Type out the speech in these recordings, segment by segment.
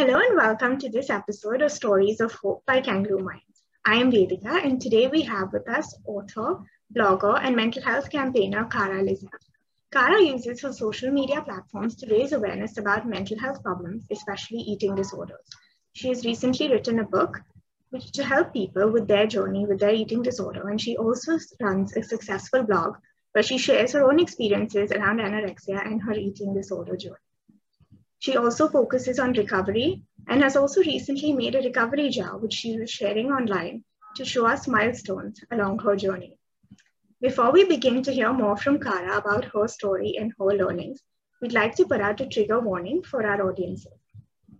Hello and welcome to this episode of Stories of Hope by Kangaroo Minds. I am Vedika and today we have with us author, blogger and mental health campaigner Kara Lisette. Kara uses her social media platforms to raise awareness about mental health problems, especially eating disorders. She has recently written a book which to help people with their journey with their eating disorder and she also runs a successful blog where she shares her own experiences around anorexia and her eating disorder journey. She also focuses on recovery and has also recently made a recovery jar, which she is sharing online to show us milestones along her journey. Before we begin to hear more from Kara about her story and her learnings, we'd like to put out a trigger warning for our audiences.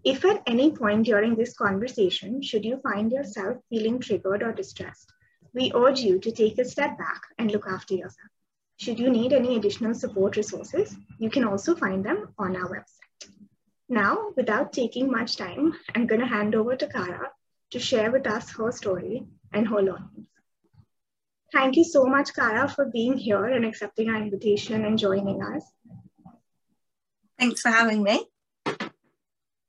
If at any point during this conversation, should you find yourself feeling triggered or distressed, we urge you to take a step back and look after yourself. Should you need any additional support resources, you can also find them on our website. Now, without taking much time, I'm going to hand over to Kara to share with us her story and her learnings. Thank you so much, Kara, for being here and accepting our invitation and joining us. Thanks for having me.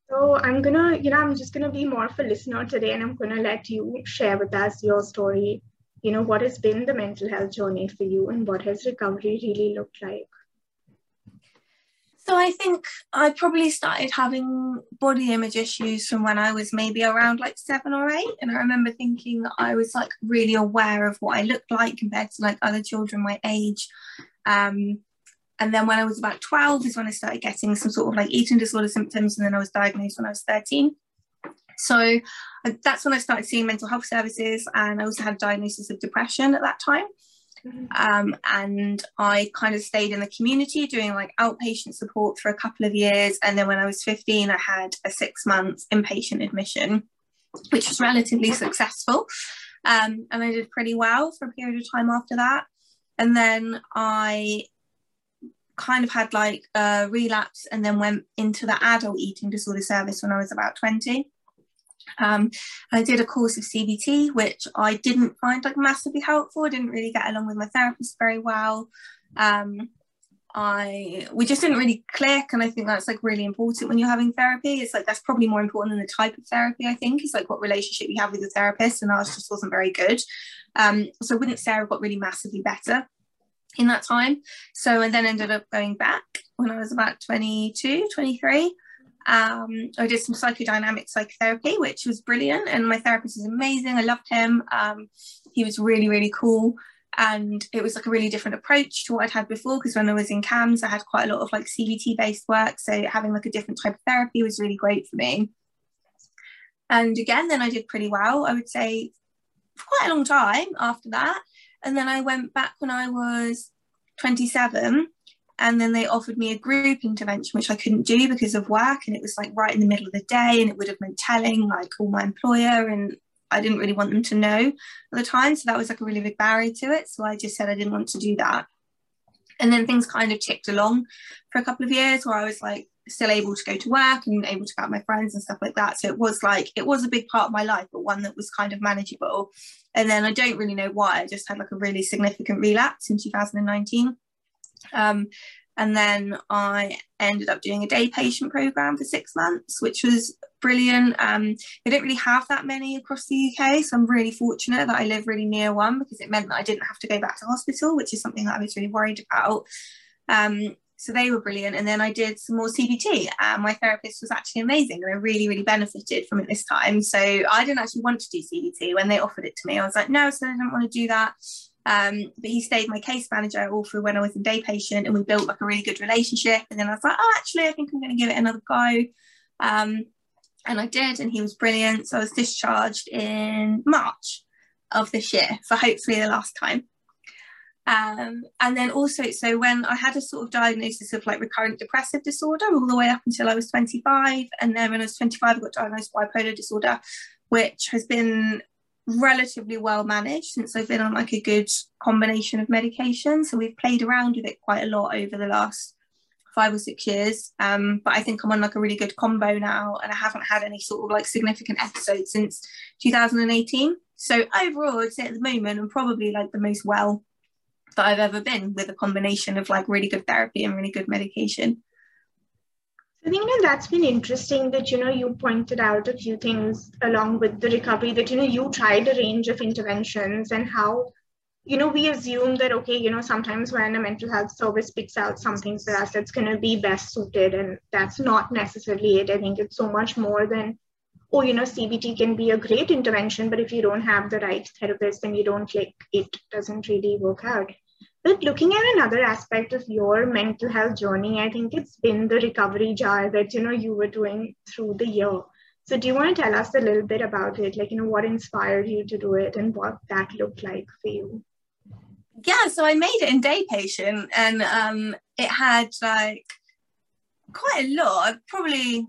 So I'm gonna, you know, I'm just gonna be more of a listener today, and I'm gonna let you share with us your story. You know, what has been the mental health journey for you, and what has recovery really looked like? So I think I probably started having body image issues from when I was maybe around like seven or eight. And I remember thinking I was like really aware of what I looked like compared to like other children my age. Um, and then when I was about 12 is when I started getting some sort of like eating disorder symptoms. And then I was diagnosed when I was 13. So uh, that's when I started seeing mental health services. And I also had a diagnosis of depression at that time. Mm-hmm. Um, and I kind of stayed in the community doing like outpatient support for a couple of years. And then when I was 15, I had a six month inpatient admission, which was relatively successful. Um, and I did pretty well for a period of time after that. And then I kind of had like a relapse and then went into the adult eating disorder service when I was about 20. Um, I did a course of CBT, which I didn't find like massively helpful. I didn't really get along with my therapist very well. Um, I we just didn't really click, and I think that's like really important when you're having therapy. It's like that's probably more important than the type of therapy. I think is like what relationship you have with your therapist, and ours just wasn't very good. Um, so wouldn't say I got really massively better in that time. So I then ended up going back when I was about 22, 23. Um, I did some psychodynamic psychotherapy, which was brilliant, and my therapist is amazing. I loved him. Um, he was really, really cool, and it was like a really different approach to what I'd had before. Because when I was in CAMHS, I had quite a lot of like CBT based work, so having like a different type of therapy was really great for me. And again, then I did pretty well. I would say for quite a long time after that, and then I went back when I was 27 and then they offered me a group intervention which i couldn't do because of work and it was like right in the middle of the day and it would have meant telling like all my employer and i didn't really want them to know at the time so that was like a really big barrier to it so i just said i didn't want to do that. And then things kind of ticked along for a couple of years where i was like still able to go to work and able to go out with my friends and stuff like that so it was like it was a big part of my life but one that was kind of manageable. And then i don't really know why i just had like a really significant relapse in 2019 um, and then I ended up doing a day patient program for six months, which was brilliant. Um, they don't really have that many across the UK, so I'm really fortunate that I live really near one because it meant that I didn't have to go back to hospital, which is something that I was really worried about. Um, so they were brilliant. And then I did some more CBT. And my therapist was actually amazing, and I really, really benefited from it this time. So I didn't actually want to do CBT when they offered it to me. I was like, no, so I didn't want to do that. Um, but he stayed my case manager all through when I was in day patient, and we built like a really good relationship. And then I was like, oh, actually, I think I'm going to give it another go. Um, and I did, and he was brilliant. So I was discharged in March of this year for hopefully the last time. Um, and then also, so when I had a sort of diagnosis of like recurrent depressive disorder all the way up until I was 25, and then when I was 25, I got diagnosed bipolar disorder, which has been relatively well managed since I've been on like a good combination of medication. So we've played around with it quite a lot over the last five or six years. Um, but I think I'm on like a really good combo now, and I haven't had any sort of like significant episodes since 2018. So overall, I'd say at the moment I'm probably like the most well that I've ever been with a combination of like really good therapy and really good medication. I think you know, that's been interesting that you know you pointed out a few things along with the recovery that you know you tried a range of interventions and how you know we assume that okay you know sometimes when a mental health service picks out something for us that's going to be best suited and that's not necessarily it. I think it's so much more than oh you know cbt can be a great intervention but if you don't have the right therapist then you don't click it doesn't really work out but looking at another aspect of your mental health journey, I think it's been the recovery jar that you know you were doing through the year. So do you want to tell us a little bit about it? Like, you know, what inspired you to do it and what that looked like for you? Yeah, so I made it in day patient and um it had like quite a lot, probably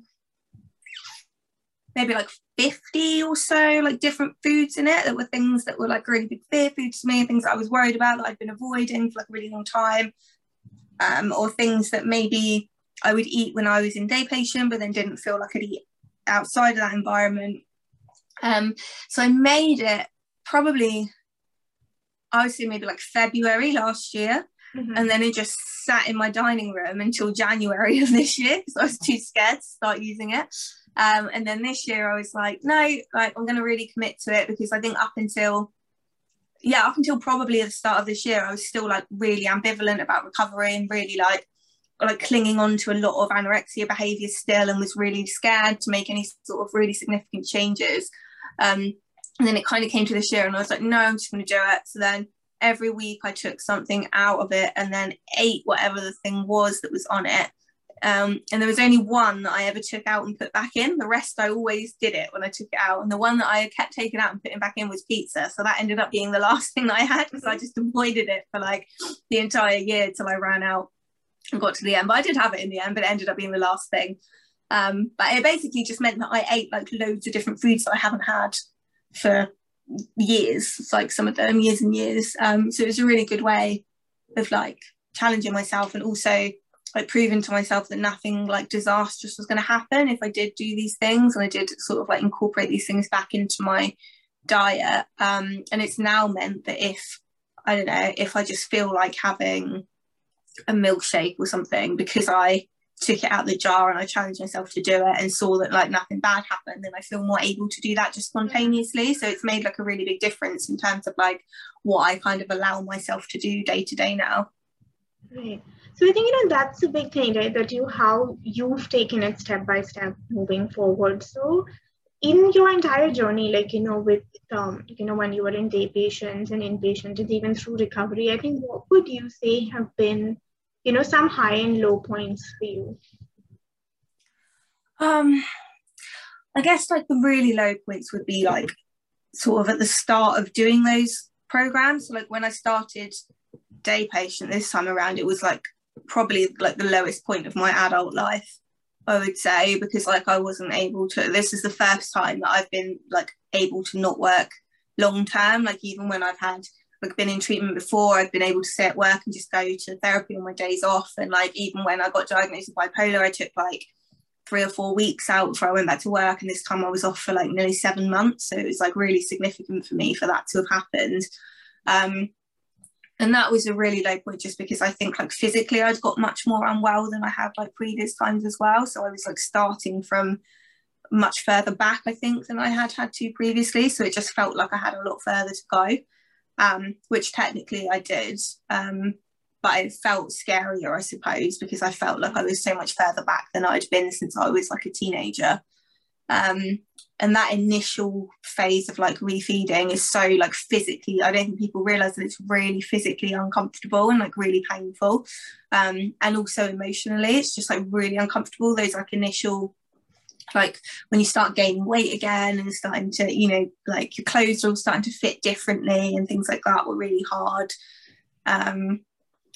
maybe like 50 or so like different foods in it that were things that were like really big fear foods to me things that i was worried about that i'd been avoiding for like a really long time um, or things that maybe i would eat when i was in day patient but then didn't feel like i'd eat outside of that environment. Um, so i made it probably i would say maybe like february last year mm-hmm. and then it just sat in my dining room until january of this year because i was too scared to start using it um, and then this year I was like, no, like I'm going to really commit to it because I think up until, yeah, up until probably the start of this year, I was still like really ambivalent about recovery and really like, like clinging on to a lot of anorexia behavior still and was really scared to make any sort of really significant changes. Um, and then it kind of came to this year and I was like, no, I'm just going to do it. So then every week I took something out of it and then ate whatever the thing was that was on it um, and there was only one that I ever took out and put back in. The rest I always did it when I took it out. And the one that I kept taking out and putting back in was pizza. So that ended up being the last thing that I had because I just avoided it for like the entire year till I ran out and got to the end. But I did have it in the end, but it ended up being the last thing. Um, but it basically just meant that I ate like loads of different foods that I haven't had for years. Like some of them years and years. Um, so it was a really good way of like challenging myself and also like proving to myself that nothing like disastrous was going to happen if I did do these things and I did sort of like incorporate these things back into my diet. Um, and it's now meant that if I don't know if I just feel like having a milkshake or something because I took it out of the jar and I challenged myself to do it and saw that like nothing bad happened, then I feel more able to do that just spontaneously. So it's made like a really big difference in terms of like what I kind of allow myself to do day to day now. Right. So I think you know that's a big thing, right? That you how you've taken it step by step moving forward. So in your entire journey, like you know, with um, you know, when you were in day patients and inpatient and even through recovery, I think what would you say have been, you know, some high and low points for you? Um, I guess like the really low points would be like sort of at the start of doing those programs. Like when I started day patient this time around, it was like probably like the lowest point of my adult life i would say because like i wasn't able to this is the first time that i've been like able to not work long term like even when i've had like been in treatment before i've been able to stay at work and just go to therapy on my days off. And like even when i got diagnosed with bipolar i took like three or four weeks out before i went back to work. And this time i was off for like nearly seven months. So it was like really significant for me for that to have happened. Um and that was a really low point just because I think like physically I'd got much more unwell than I had like previous times as well. So I was like starting from much further back, I think, than I had had to previously. So it just felt like I had a lot further to go, um, which technically I did. Um, but it felt scarier, I suppose, because I felt like I was so much further back than I'd been since I was like a teenager. Um, and that initial phase of like refeeding is so like physically i don't think people realize that it's really physically uncomfortable and like really painful um and also emotionally it's just like really uncomfortable those like initial like when you start gaining weight again and starting to you know like your clothes are all starting to fit differently and things like that were really hard um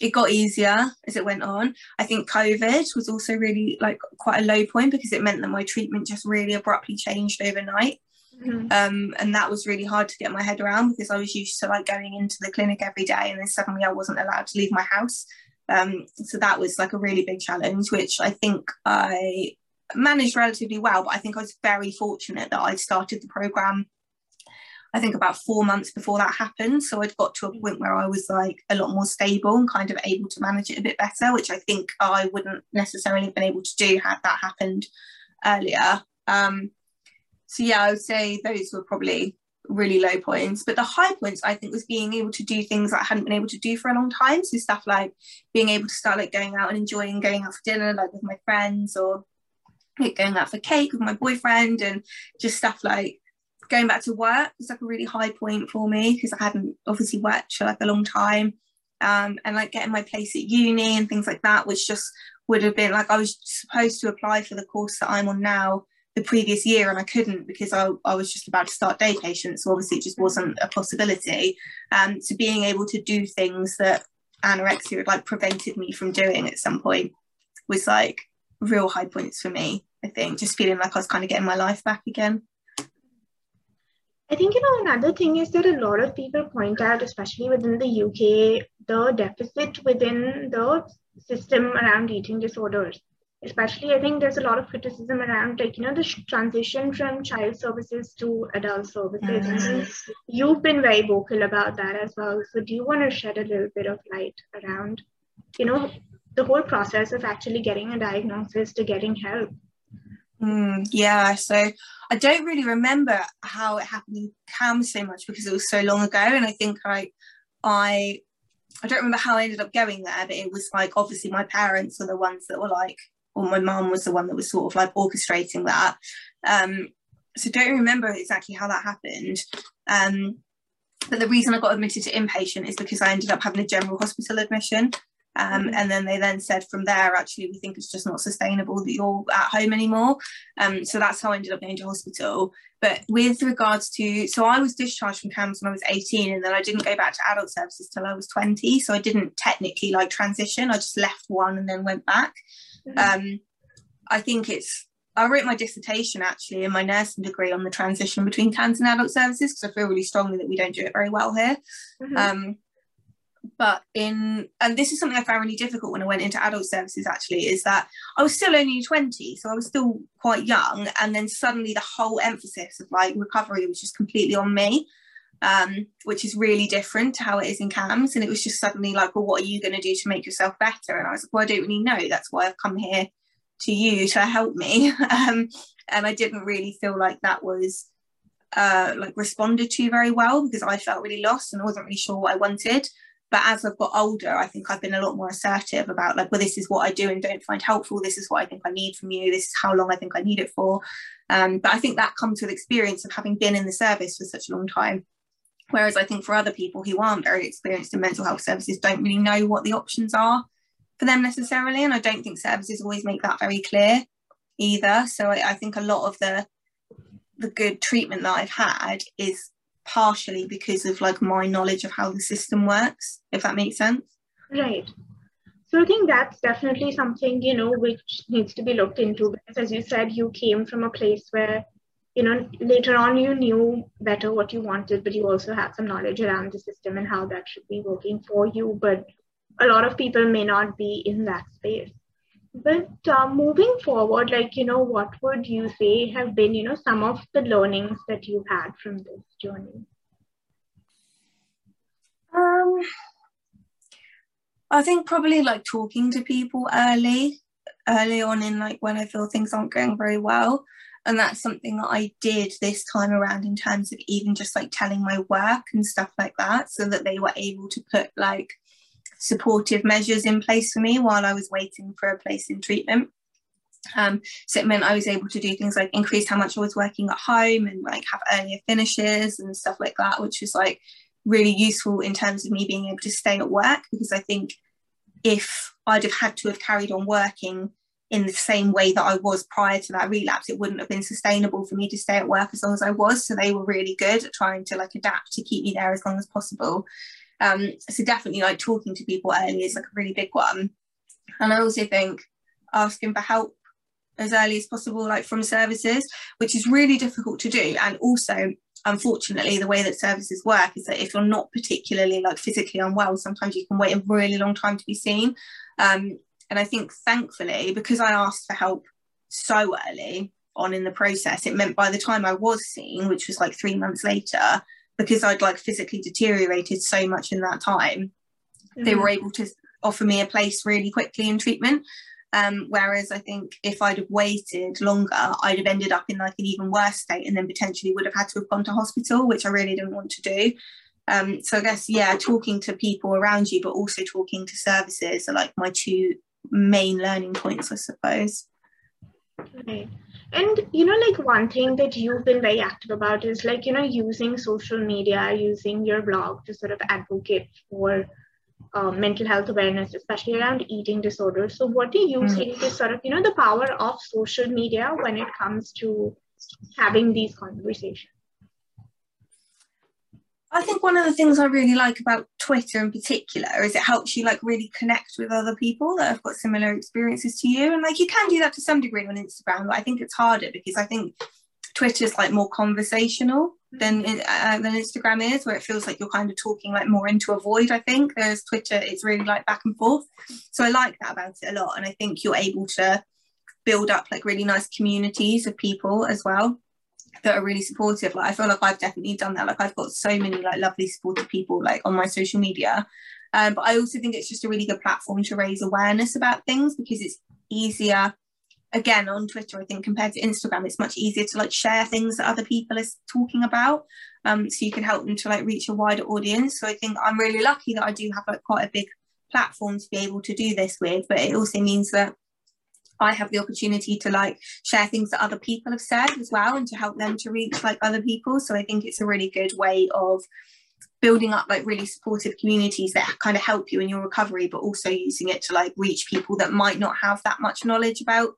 it got easier as it went on. I think COVID was also really like quite a low point because it meant that my treatment just really abruptly changed overnight. Mm-hmm. Um, and that was really hard to get my head around because I was used to like going into the clinic every day and then suddenly I wasn't allowed to leave my house. Um, so that was like a really big challenge, which I think I managed relatively well. But I think I was very fortunate that I started the program I think about four months before that happened. So I'd got to a point where I was like a lot more stable and kind of able to manage it a bit better, which I think I wouldn't necessarily have been able to do had that happened earlier. Um, so yeah, I would say those were probably really low points. But the high points, I think, was being able to do things that I hadn't been able to do for a long time. So stuff like being able to start like going out and enjoying going out for dinner, like with my friends, or like going out for cake with my boyfriend, and just stuff like going back to work was like a really high point for me because I hadn't obviously worked for like a long time. Um, and like getting my place at uni and things like that, which just would have been like I was supposed to apply for the course that I'm on now the previous year and I couldn't because I, I was just about to start day patient. So obviously it just wasn't a possibility. Um, so being able to do things that anorexia had like prevented me from doing at some point was like real high points for me, I think, just feeling like I was kind of getting my life back again. I think, you know, another thing is that a lot of people point out, especially within the UK, the deficit within the system around eating disorders. Especially, I think there's a lot of criticism around, like, you know, the transition from child services to adult services. Mm-hmm. You've been very vocal about that as well. So, do you want to shed a little bit of light around, you know, the whole process of actually getting a diagnosis to getting help? Mm, yeah, so I don't really remember how it happened in CAMHS so much because it was so long ago, and I think I, I, I don't remember how I ended up going there, but it was like obviously my parents are the ones that were like, or my mum was the one that was sort of like orchestrating that. Um, so don't remember exactly how that happened. Um, but the reason I got admitted to inpatient is because I ended up having a general hospital admission. Um, mm-hmm. And then they then said from there, actually, we think it's just not sustainable that you're at home anymore. Um, so that's how I ended up going to hospital. But with regards to, so I was discharged from CAMHS when I was 18, and then I didn't go back to adult services till I was 20. So I didn't technically like transition. I just left one and then went back. Mm-hmm. Um, I think it's I wrote my dissertation actually in my nursing degree on the transition between CAMHS and adult services because I feel really strongly that we don't do it very well here. Mm-hmm. Um, but in and this is something I found really difficult when I went into adult services actually is that I was still only 20 so I was still quite young and then suddenly the whole emphasis of like recovery was just completely on me um, which is really different to how it is in CAMHS and it was just suddenly like well what are you going to do to make yourself better? And I was like well I don't really know that's why I've come here to you to help me. Um, and I didn't really feel like that was uh, like responded to very well because I felt really lost and I wasn't really sure what I wanted but as I've got older, I think I've been a lot more assertive about like, well, this is what I do and don't find helpful. This is what I think I need from you. This is how long I think I need it for. Um, but I think that comes with experience of having been in the service for such a long time. Whereas I think for other people who aren't very experienced in mental health services, don't really know what the options are for them necessarily. And I don't think services always make that very clear either. So I, I think a lot of the the good treatment that I've had is partially because of like my knowledge of how the system works if that makes sense. Right. So i think that's definitely something you know which needs to be looked into because as you said you came from a place where you know later on you knew better what you wanted but you also had some knowledge around the system and how that should be working for you. But a lot of people may not be in that space but uh, moving forward, like, you know, what would you say have been, you know, some of the learnings that you've had from this journey? Um, I think probably like talking to people early, early on in like when I feel things aren't going very well. And that's something that I did this time around in terms of even just like telling my work and stuff like that, so that they were able to put like supportive measures in place for me while I was waiting for a place in treatment. Um, so it meant I was able to do things like increase how much I was working at home and like have earlier finishes and stuff like that, which was like really useful in terms of me being able to stay at work because I think if I'd have had to have carried on working in the same way that I was prior to that relapse, it wouldn't have been sustainable for me to stay at work as long as I was. So they were really good at trying to like adapt to keep me there as long as possible. Um, so definitely like talking to people early is like a really big one. And I also think asking for help as early as possible, like from services, which is really difficult to do. And also, unfortunately, the way that services work is that if you're not particularly like physically unwell, sometimes you can wait a really long time to be seen. Um, and I think thankfully, because I asked for help so early on in the process, it meant by the time I was seen, which was like three months later, because I'd like physically deteriorated so much in that time, mm-hmm. they were able to offer me a place really quickly in treatment. Um, whereas I think if I'd have waited longer, I'd have ended up in like an even worse state and then potentially would have had to have gone to hospital, which I really didn't want to do. Um, so I guess, yeah, talking to people around you, but also talking to services are like my two main learning points, I suppose. Right. And you know, like one thing that you've been very active about is like, you know, using social media, using your blog to sort of advocate for um, mental health awareness, especially around eating disorders. So, what do you mm. think is sort of, you know, the power of social media when it comes to having these conversations? I think one of the things I really like about Twitter in particular is it helps you like really connect with other people that have got similar experiences to you. And like you can do that to some degree on Instagram, but I think it's harder because I think Twitter's like more conversational than uh, than Instagram is, where it feels like you're kind of talking like more into a void. I think whereas Twitter, it's really like back and forth. So I like that about it a lot, and I think you're able to build up like really nice communities of people as well that are really supportive. Like I feel like I've definitely done that. Like I've got so many like lovely supportive people like on my social media. Um, but I also think it's just a really good platform to raise awareness about things because it's easier again on twitter i think compared to instagram it's much easier to like share things that other people are talking about um, so you can help them to like reach a wider audience so i think i'm really lucky that i do have like quite a big platform to be able to do this with but it also means that I have the opportunity to like share things that other people have said as well and to help them to reach like other people. So I think it's a really good way of building up like really supportive communities that kind of help you in your recovery, but also using it to like reach people that might not have that much knowledge about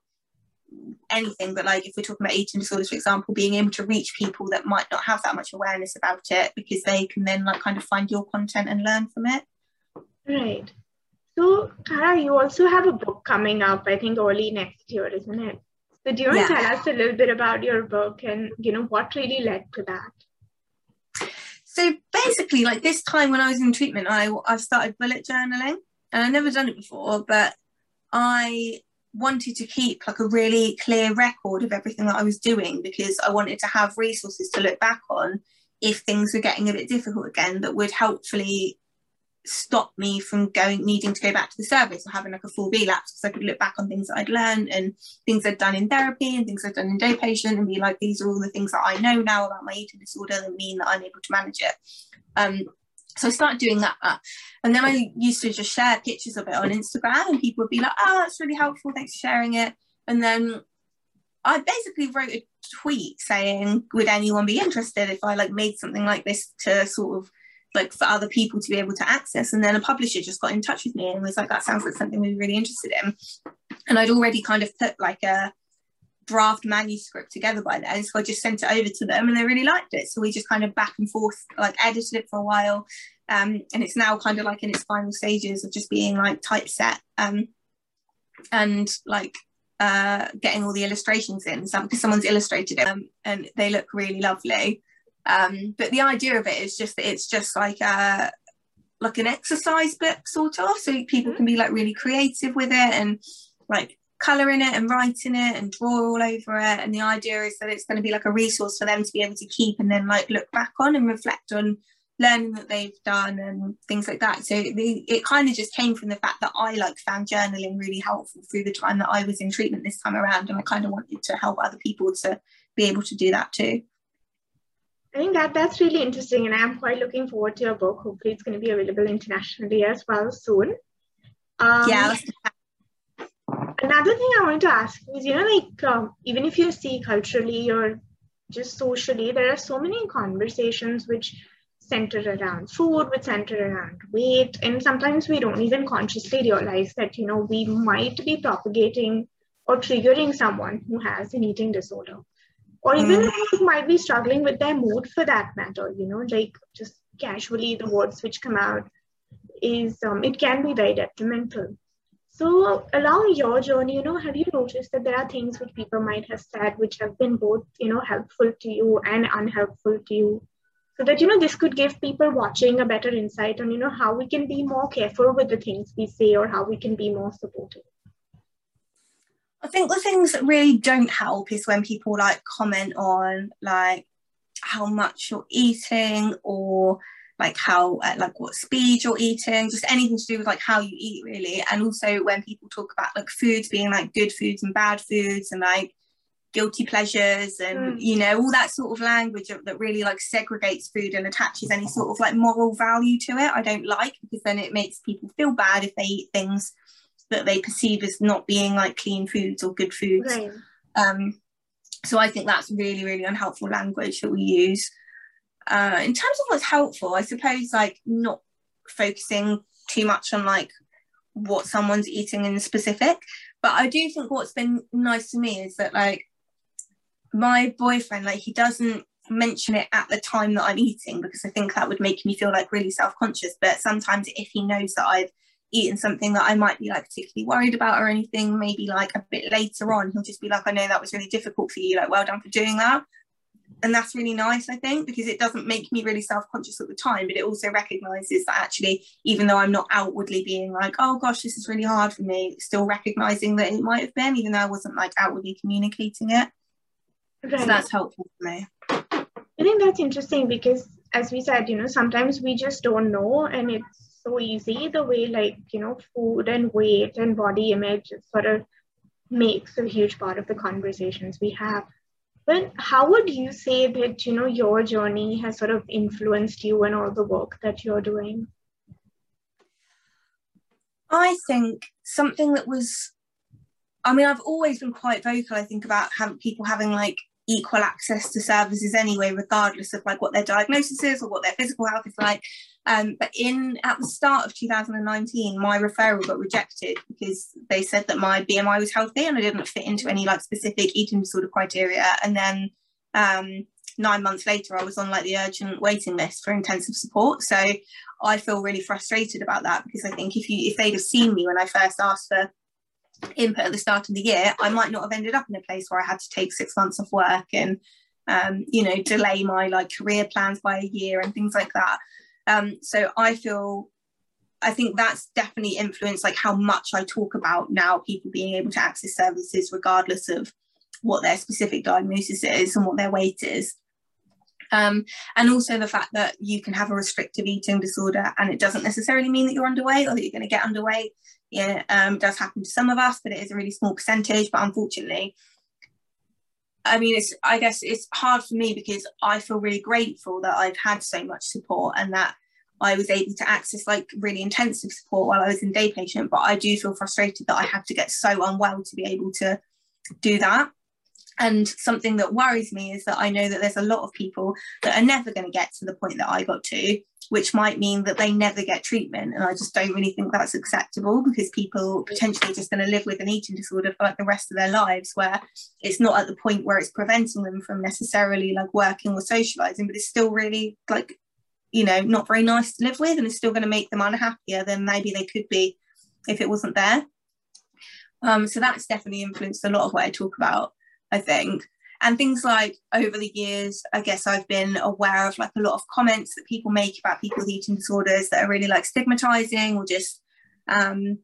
anything. But like if we're talking about eating disorders for example being able to reach people that might not have that much awareness about it because they can then like kind of find your content and learn from it. Right so Kara, you also have a book coming up i think early next year isn't it so do you want yeah. to tell us a little bit about your book and you know what really led to that so basically like this time when i was in treatment i i've started bullet journaling and i've never done it before but i wanted to keep like a really clear record of everything that I was doing because I wanted to have resources to look back on if things were getting a bit difficult again that would helpfully stop me from going needing to go back to the service or having like a full relapse because I could look back on things that I'd learned and things I'd done in therapy and things I'd done in day patient and be like these are all the things that I know now about my eating disorder that mean that I'm able to manage it. Um, so I started doing that. And then I used to just share pictures of it on Instagram and people would be like, oh, that's really helpful. Thanks for sharing it. And then I basically wrote a tweet saying, would anyone be interested if I like made something like this to sort of like for other people to be able to access? And then a publisher just got in touch with me and was like, that sounds like something we're really interested in. And I'd already kind of put like a draft manuscript together by then. So I just sent it over to them and they really liked it. So we just kind of back and forth, like edited it for a while. Um, and it's now kind of like in its final stages of just being like typeset um, and like uh, getting all the illustrations in because someone's illustrated it um, and they look really lovely. Um, but the idea of it is just that it's just like a like an exercise book sort of. So people can be like really creative with it and like color in it and write in it and draw all over it. And the idea is that it's going to be like a resource for them to be able to keep and then like look back on and reflect on learning that they've done and things like that. So the, it kind of just came from the fact that i like found journaling really helpful through the time that i was in treatment this time around and i kind of wanted to help other people to be able to do that too I think that that's really interesting, and I'm quite looking forward to your book. Hopefully, it's going to be available internationally as well soon. Um, yeah, another thing I wanted to ask is, you know, like um, even if you see culturally or just socially, there are so many conversations which center around food, which center around weight, and sometimes we don't even consciously realize that you know we might be propagating or triggering someone who has an eating disorder, or even mm. who might be struggling with their mood for that matter. You know, like just casually the words which come out is um, it can be very detrimental. So along your journey, you know, have you noticed that there are things which people might have said which have been both, you know, helpful to you and unhelpful to you? So that, you know, this could give people watching a better insight on, you know, how we can be more careful with the things we say or how we can be more supportive. I think the things that really don't help is when people like comment on like how much you're eating or like how uh, like what speed you're eating just anything to do with like how you eat really and also when people talk about like foods being like good foods and bad foods and like guilty pleasures and mm. you know all that sort of language that really like segregates food and attaches any sort of like moral value to it i don't like because then it makes people feel bad if they eat things that they perceive as not being like clean foods or good foods. Right. um so i think that's really really unhelpful language that we use. Uh in terms of what's helpful i suppose like not focusing too much on like what someone's eating in specific. But i do think what's been nice to me is that like my boyfriend like he doesn't mention it at the time that I'm eating because I think that would make me feel like really self-conscious. But sometimes if he knows that I've eaten something that I might be like particularly worried about or anything maybe like a bit later on he'll just be like I know that was really difficult for you like well done for doing that and that's really nice I think because it doesn't make me really self-conscious at the time but it also recognizes that actually even though I'm not outwardly being like oh gosh this is really hard for me still recognizing that it might have been even though I wasn't like outwardly communicating it Okay. So that's helpful for me. I think that's interesting because, as we said, you know, sometimes we just don't know, and it's so easy the way, like, you know, food and weight and body image sort of makes a huge part of the conversations we have. But how would you say that, you know, your journey has sort of influenced you and all the work that you're doing? I think something that was I mean, I've always been quite vocal, I think, about having people having like equal access to services anyway, regardless of like what their diagnosis is or what their physical health is like. Um, but in at the start of 2019, my referral got rejected because they said that my BMI was healthy and I didn't fit into any like specific eating disorder criteria. And then um, nine months later, I was on like the urgent waiting list for intensive support. So I feel really frustrated about that because I think if you if they'd have seen me when I first asked for input at the start of the year, I might not have ended up in a place where I had to take six months of work and um, you know delay my like career plans by a year and things like that. Um, so I feel I think that's definitely influenced like how much I talk about now people being able to access services regardless of what their specific diagnosis is and what their weight is. Um, and also the fact that you can have a restrictive eating disorder and it doesn't necessarily mean that you're underweight or that you're going to get underweight yeah, um, does happen to some of us, but it is a really small percentage. But unfortunately, I mean, it's I guess it's hard for me because I feel really grateful that I've had so much support and that I was able to access like really intensive support while I was in day patient. But I do feel frustrated that I had to get so unwell to be able to do that. And something that worries me is that I know that there's a lot of people that are never going to get to the point that I got to, which might mean that they never get treatment. And I just don't really think that's acceptable because people potentially just going to live with an eating disorder for like the rest of their lives, where it's not at the point where it's preventing them from necessarily like working or socializing, but it's still really like, you know, not very nice to live with and it's still going to make them unhappier than maybe they could be if it wasn't there. Um, so that's definitely influenced a lot of what I talk about, I think and things like over the years i guess i've been aware of like a lot of comments that people make about people with eating disorders that are really like stigmatizing or just um,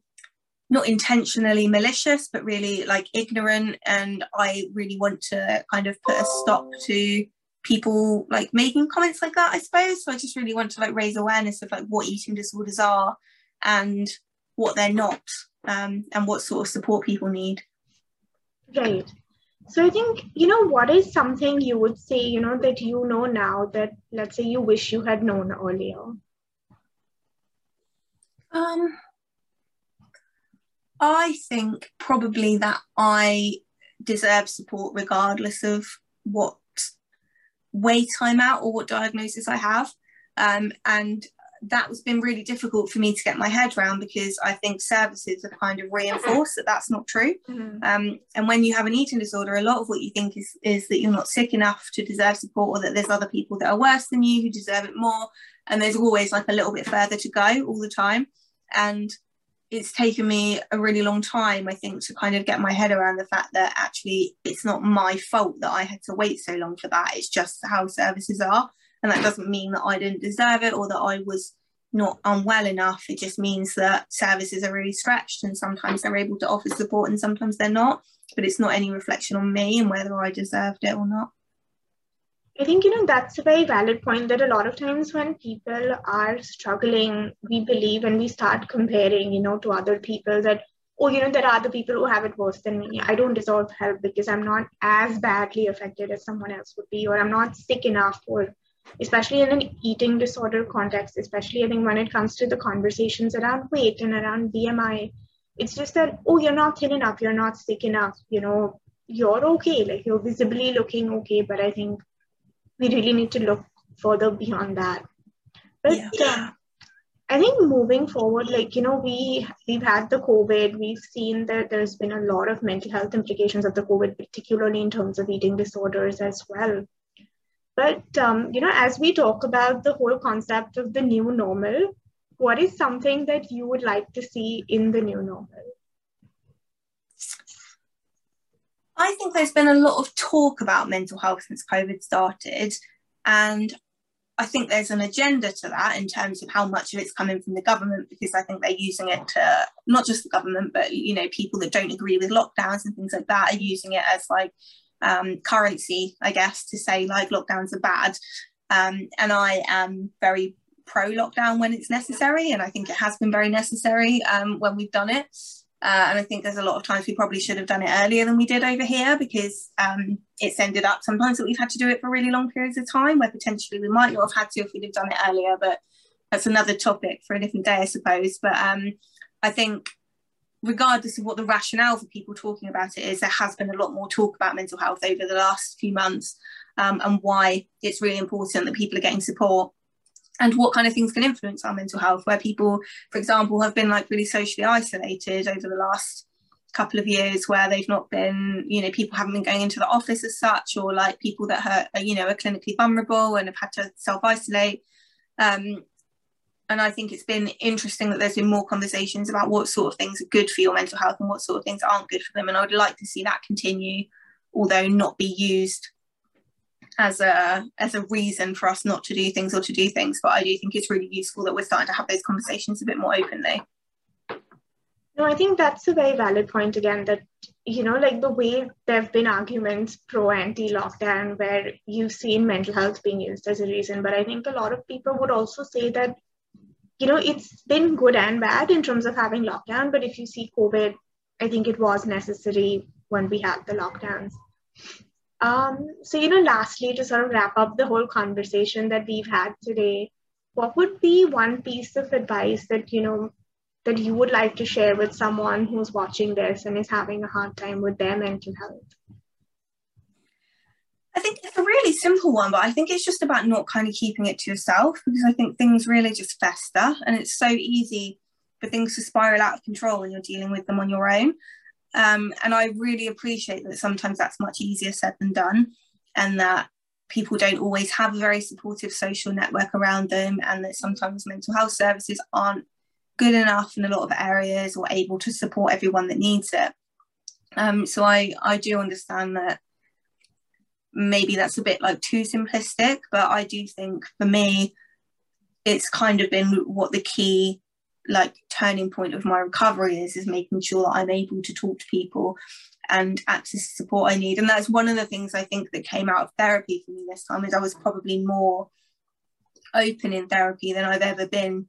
not intentionally malicious but really like ignorant. And i really want to kind of put a stop to people like making comments like that i suppose. So i just really want to like raise awareness of like what eating disorders are and what they're not um, and what sort of support people need. Right so I think, you know, what is something you would say, you know, that you know now that let's say you wish you had known earlier? Um I think probably that I deserve support regardless of what weight I'm at or what diagnosis I have. Um, and that's been really difficult for me to get my head around because I think services have kind of reinforced that that's not true. Mm-hmm. Um, and when you have an eating disorder, a lot of what you think is is that you're not sick enough to deserve support, or that there's other people that are worse than you who deserve it more. And there's always like a little bit further to go all the time. And it's taken me a really long time, I think, to kind of get my head around the fact that actually it's not my fault that I had to wait so long for that. It's just how services are. And that doesn't mean that I didn't deserve it or that I was not unwell enough. It just means that services are really stretched and sometimes they're able to offer support and sometimes they're not. But it's not any reflection on me and whether I deserved it or not. I think, you know, that's a very valid point that a lot of times when people are struggling, we believe and we start comparing, you know, to other people that, oh, you know, there are other people who have it worse than me. I don't deserve help because I'm not as badly affected as someone else would be, or I'm not sick enough, or especially in an eating disorder context, especially I think when it comes to the conversations around weight and around BMI, it's just that, oh, you're not thin enough, you're not sick enough, you know, you're okay, like you're visibly looking okay, but I think we really need to look further beyond that. But yeah. um, I think moving forward, like you know, we we've had the COVID. We've seen that there's been a lot of mental health implications of the COVID, particularly in terms of eating disorders as well. But um, you know, as we talk about the whole concept of the new normal, what is something that you would like to see in the new normal? I think there's been a lot of talk about mental health since COVID started. And I think there's an agenda to that in terms of how much of it's coming from the government, because I think they're using it to not just the government, but you know, people that don't agree with lockdowns and things like that are using it as like um, currency, I guess, to say like lockdowns are bad. Um, and I am very pro lockdown when it's necessary, and I think it has been very necessary um, when we've done it. Uh, and I think there's a lot of times we probably should have done it earlier than we did over here because um, it's ended up sometimes that we've had to do it for really long periods of time where potentially we might not have had to if we'd have done it earlier. But that's another topic for a different day, I suppose. But um, I think regardless of what the rationale for people talking about it is, there has been a lot more talk about mental health over the last few months um, and why it's really important that people are getting support and what kind of things can influence our mental health where people for example have been like really socially isolated over the last couple of years where they've not been you know people haven't been going into the office as such or like people that are you know are clinically vulnerable and have had to self-isolate. Um, and I think it's been interesting that there's been more conversations about what sort of things are good for your mental health and what sort of things aren't good for them. And I would like to see that continue although not be used as a as a reason for us not to do things or to do things. But i do think it's really useful that we're starting to have those conversations a bit more openly. No i think that's a very valid point again that you know like the way there have been arguments pro anti lockdown where you've seen mental health being used as a reason. But i think a lot of people would also say that you know it's been good and bad in terms of having lockdown but if you see covid i think it was necessary when we had the lockdowns um, so, you know, lastly, to sort of wrap up the whole conversation that we've had today, what would be one piece of advice that, you know, that you would like to share with someone who's watching this and is having a hard time with their mental health? I think it's a really simple one, but I think it's just about not kind of keeping it to yourself because I think things really just fester and it's so easy for things to spiral out of control when you're dealing with them on your own. Um, and I really appreciate that sometimes that's much easier said than done, and that people don't always have a very supportive social network around them, and that sometimes mental health services aren't good enough in a lot of areas or able to support everyone that needs it. Um, so I, I do understand that maybe that's a bit like too simplistic, but I do think for me, it's kind of been what the key like turning point of my recovery is is making sure that I'm able to talk to people and access the support I need. And that's one of the things I think that came out of therapy for me this time is I was probably more open in therapy than I've ever been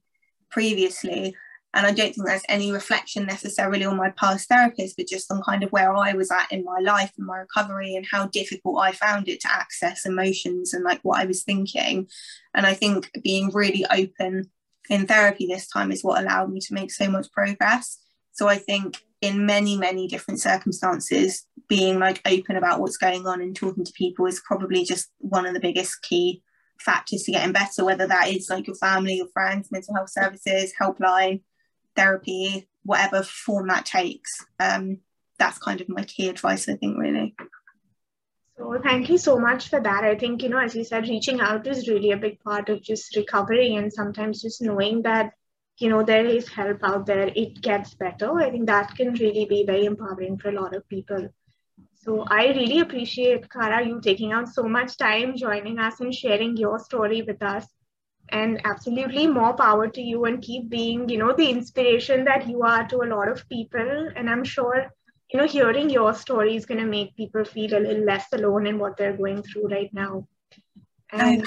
previously. And I don't think there's any reflection necessarily on my past therapist, but just on kind of where I was at in my life and my recovery and how difficult I found it to access emotions and like what I was thinking. And I think being really open in therapy this time is what allowed me to make so much progress. So I think in many, many different circumstances, being like open about what's going on and talking to people is probably just one of the biggest key factors to getting better, whether that is like your family, your friends, mental health services, helpline, therapy, whatever form that takes. Um, that's kind of my key advice, I think, really. So thank you so much for that. I think, you know, as you said, reaching out is really a big part of just recovery and sometimes just knowing that, you know, there is help out there, it gets better. I think that can really be very empowering for a lot of people. So I really appreciate, Kara, you taking out so much time joining us and sharing your story with us. And absolutely more power to you and keep being, you know, the inspiration that you are to a lot of people. And I'm sure you know, hearing your story is going to make people feel a little less alone in what they're going through right now. And,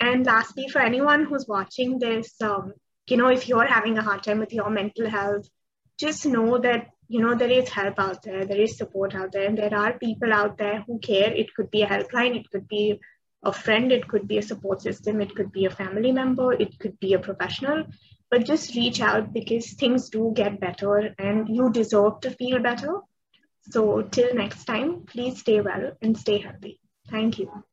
and lastly, for anyone who's watching this, um, you know, if you're having a hard time with your mental health, just know that, you know, there is help out there, there is support out there, and there are people out there who care. It could be a helpline, it could be a friend, it could be a support system, it could be a family member, it could be a professional. But just reach out because things do get better and you deserve to feel better. So, till next time, please stay well and stay healthy. Thank you.